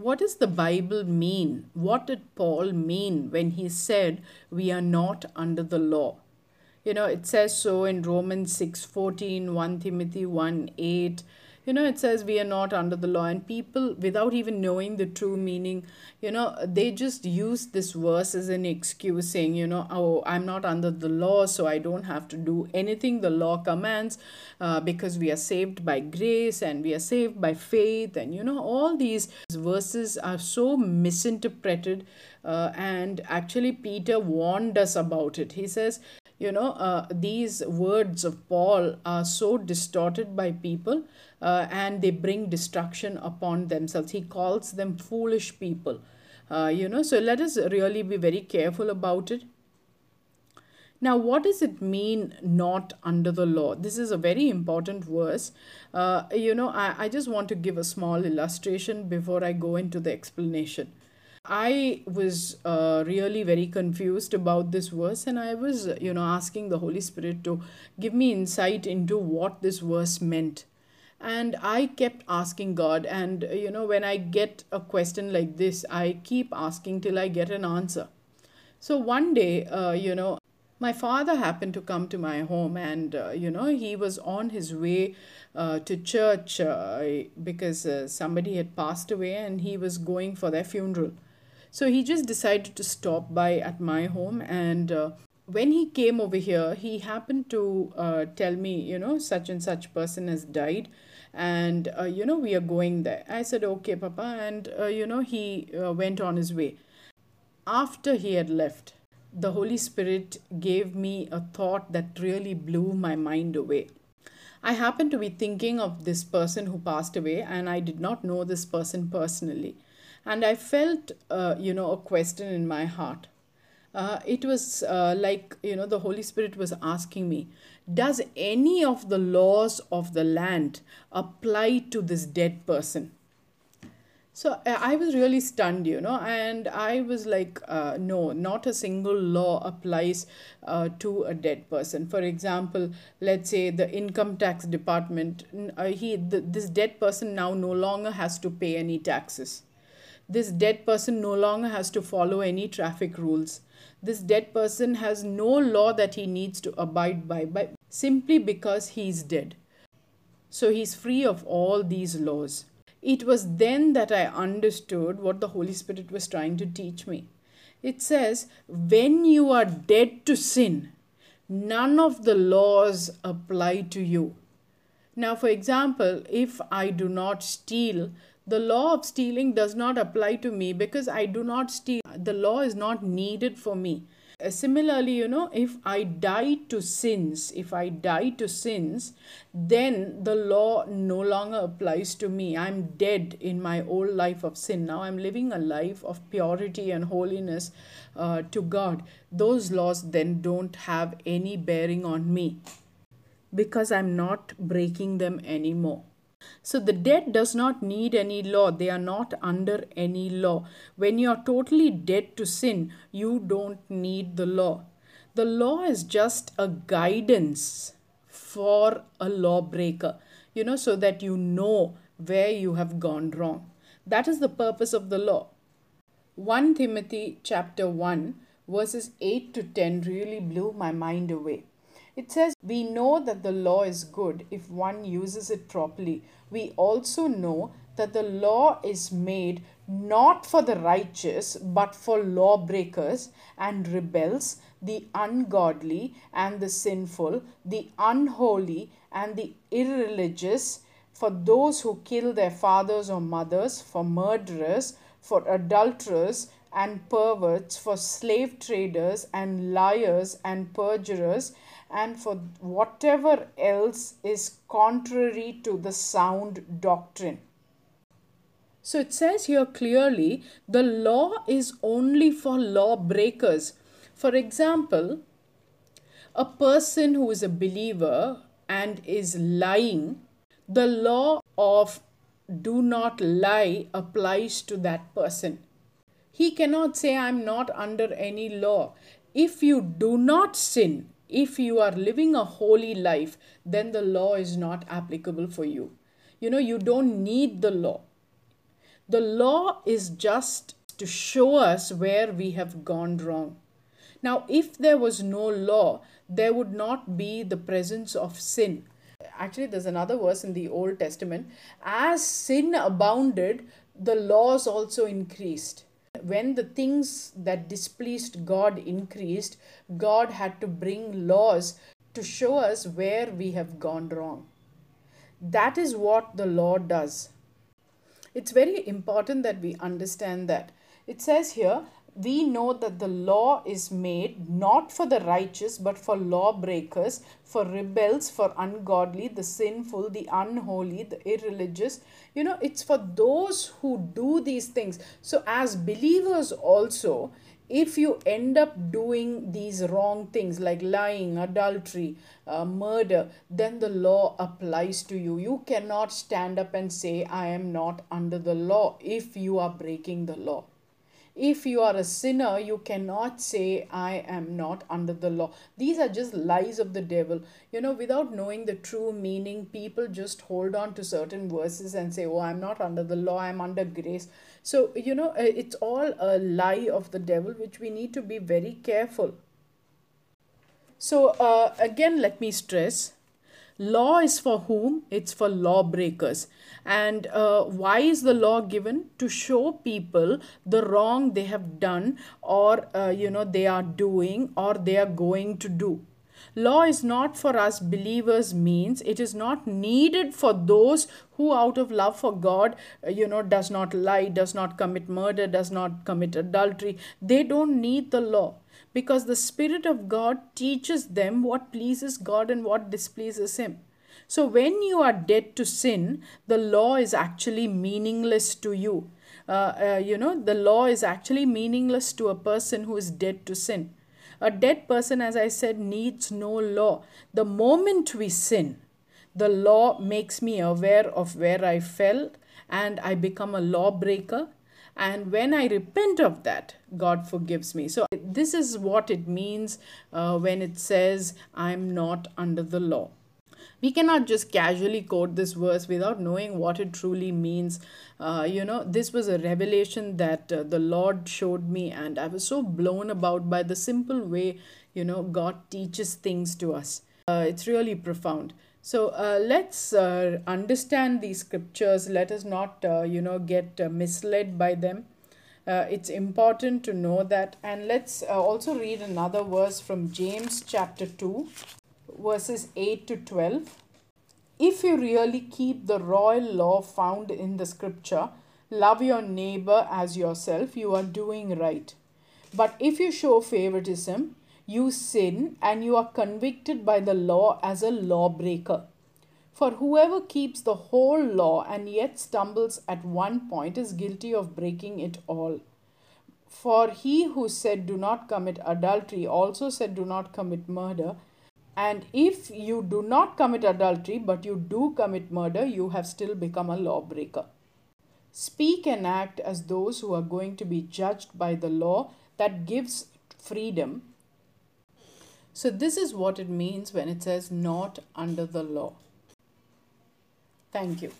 what does the Bible mean? What did Paul mean when he said we are not under the law? You know, it says so in Romans 6 14, 1 Timothy 1 8, you know it says we are not under the law and people without even knowing the true meaning you know they just use this verse as an excuse saying you know oh i'm not under the law so i don't have to do anything the law commands uh, because we are saved by grace and we are saved by faith. And you know all these verses are so misinterpreted uh, and actually peter warned us about it. He says you know uh, these words of paul are so distorted by people uh, and they bring destruction upon themselves he calls them foolish people uh, you know so let us really be very careful about it now, what does it mean not under the law? This is a very important verse. Uh, you know, I, I just want to give a small illustration before I go into the explanation. I was uh, really very confused about this verse, and I was, you know, asking the Holy Spirit to give me insight into what this verse meant. And I kept asking God, and you know, when I get a question like this, I keep asking till I get an answer. So one day, uh, you know, my father happened to come to my home, and uh, you know, he was on his way uh, to church uh, because uh, somebody had passed away, and he was going for their funeral. So he just decided to stop by at my home, and uh, when he came over here, he happened to uh, tell me, you know, such and such person has died, and uh, you know, we are going there. I said, okay, Papa, and uh, you know, he uh, went on his way. After he had left, the Holy Spirit gave me a thought that really blew my mind away. I happened to be thinking of this person who passed away, and I did not know this person personally. And I felt, uh, you know, a question in my heart. Uh, it was uh, like, you know, the Holy Spirit was asking me, Does any of the laws of the land apply to this dead person? So I was really stunned, you know, and I was like, uh, no, not a single law applies uh, to a dead person. For example, let's say the income tax department, uh, he the, this dead person now no longer has to pay any taxes. This dead person no longer has to follow any traffic rules. This dead person has no law that he needs to abide by, by simply because he's dead. So he's free of all these laws. It was then that I understood what the Holy Spirit was trying to teach me. It says, when you are dead to sin, none of the laws apply to you. Now, for example, if I do not steal, the law of stealing does not apply to me because I do not steal. The law is not needed for me. Uh, similarly, you know, if I die to sins, if I die to sins, then the law no longer applies to me. I'm dead in my old life of sin. Now I'm living a life of purity and holiness uh, to God. Those laws then don't have any bearing on me because I'm not breaking them anymore. So the dead does not need any law. They are not under any law. When you are totally dead to sin, you don't need the law. The law is just a guidance for a lawbreaker, you know, so that you know where you have gone wrong. That is the purpose of the law. 1 Timothy chapter 1 verses 8 to 10 really blew my mind away. It says, We know that the law is good if one uses it properly. We also know that the law is made not for the righteous, but for lawbreakers and rebels, the ungodly and the sinful, the unholy and the irreligious, for those who kill their fathers or mothers, for murderers, for adulterers and perverts, for slave traders and liars and perjurers and for whatever else is contrary to the sound doctrine. So it says here clearly the law is only for lawbreakers. For example, a person who is a believer and is lying, the law of do not lie applies to that person. He cannot say, I'm not under any law. If you do not sin, if you are living a holy life, then the law is not applicable for you. You know, you don't need the law. The law is just to show us where we have gone wrong. Now, if there was no law, there would not be the presence of sin. Actually, there's another verse in the Old Testament. As sin abounded, the laws also increased. When the things that displeased God increased, God had to bring laws to show us where we have gone wrong. That is what the law does. It's very important that we understand that. It says here, we know that the law is made not for the righteous but for lawbreakers, for rebels, for ungodly, the sinful, the unholy, the irreligious. You know, it's for those who do these things. So, as believers, also, if you end up doing these wrong things like lying, adultery, uh, murder, then the law applies to you. You cannot stand up and say, I am not under the law if you are breaking the law. If you are a sinner, you cannot say, I am not under the law. These are just lies of the devil. You know, without knowing the true meaning, people just hold on to certain verses and say, Oh, I'm not under the law, I'm under grace. So, you know, uh, it's all a lie of the devil, which we need to be very careful. So, uh, again, let me stress Law is for whom? It's for lawbreakers. And uh, why is the law given? To show people the wrong they have done or, uh, you know, they are doing or they are going to do. Law is not for us believers means it is not needed for those who out of love for God, uh, you know, does not lie, does not commit murder, does not commit adultery. They don't need the law because the Spirit of God teaches them what pleases God and what displeases Him. So, when you are dead to sin, the law is actually meaningless to you. Uh, uh, you know, the law is actually meaningless to a person who is dead to sin. A dead person, as I said, needs no law. The moment we sin, the law makes me aware of where I fell and I become a lawbreaker and when I repent of that, God forgives me. So, this is what it means uh, when it says, I'm not under the law. We cannot just casually quote this verse without knowing what it truly means. Uh, you know, this was a revelation that uh, the Lord showed me, and I was so blown about by the simple way, you know, God teaches things to us. Uh, it's really profound. So uh, let's uh, understand these scriptures. Let us not, uh, you know, get uh, misled by them. Uh, it's important to know that. And let's uh, also read another verse from James chapter 2, verses 8 to 12. If you really keep the royal law found in the scripture, love your neighbor as yourself, you are doing right. But if you show favoritism, you sin and you are convicted by the law as a lawbreaker. For whoever keeps the whole law and yet stumbles at one point is guilty of breaking it all. For he who said, Do not commit adultery, also said, Do not commit murder. And if you do not commit adultery, but you do commit murder, you have still become a lawbreaker. Speak and act as those who are going to be judged by the law that gives freedom so, this is what it means when it says not under the law. Thank you.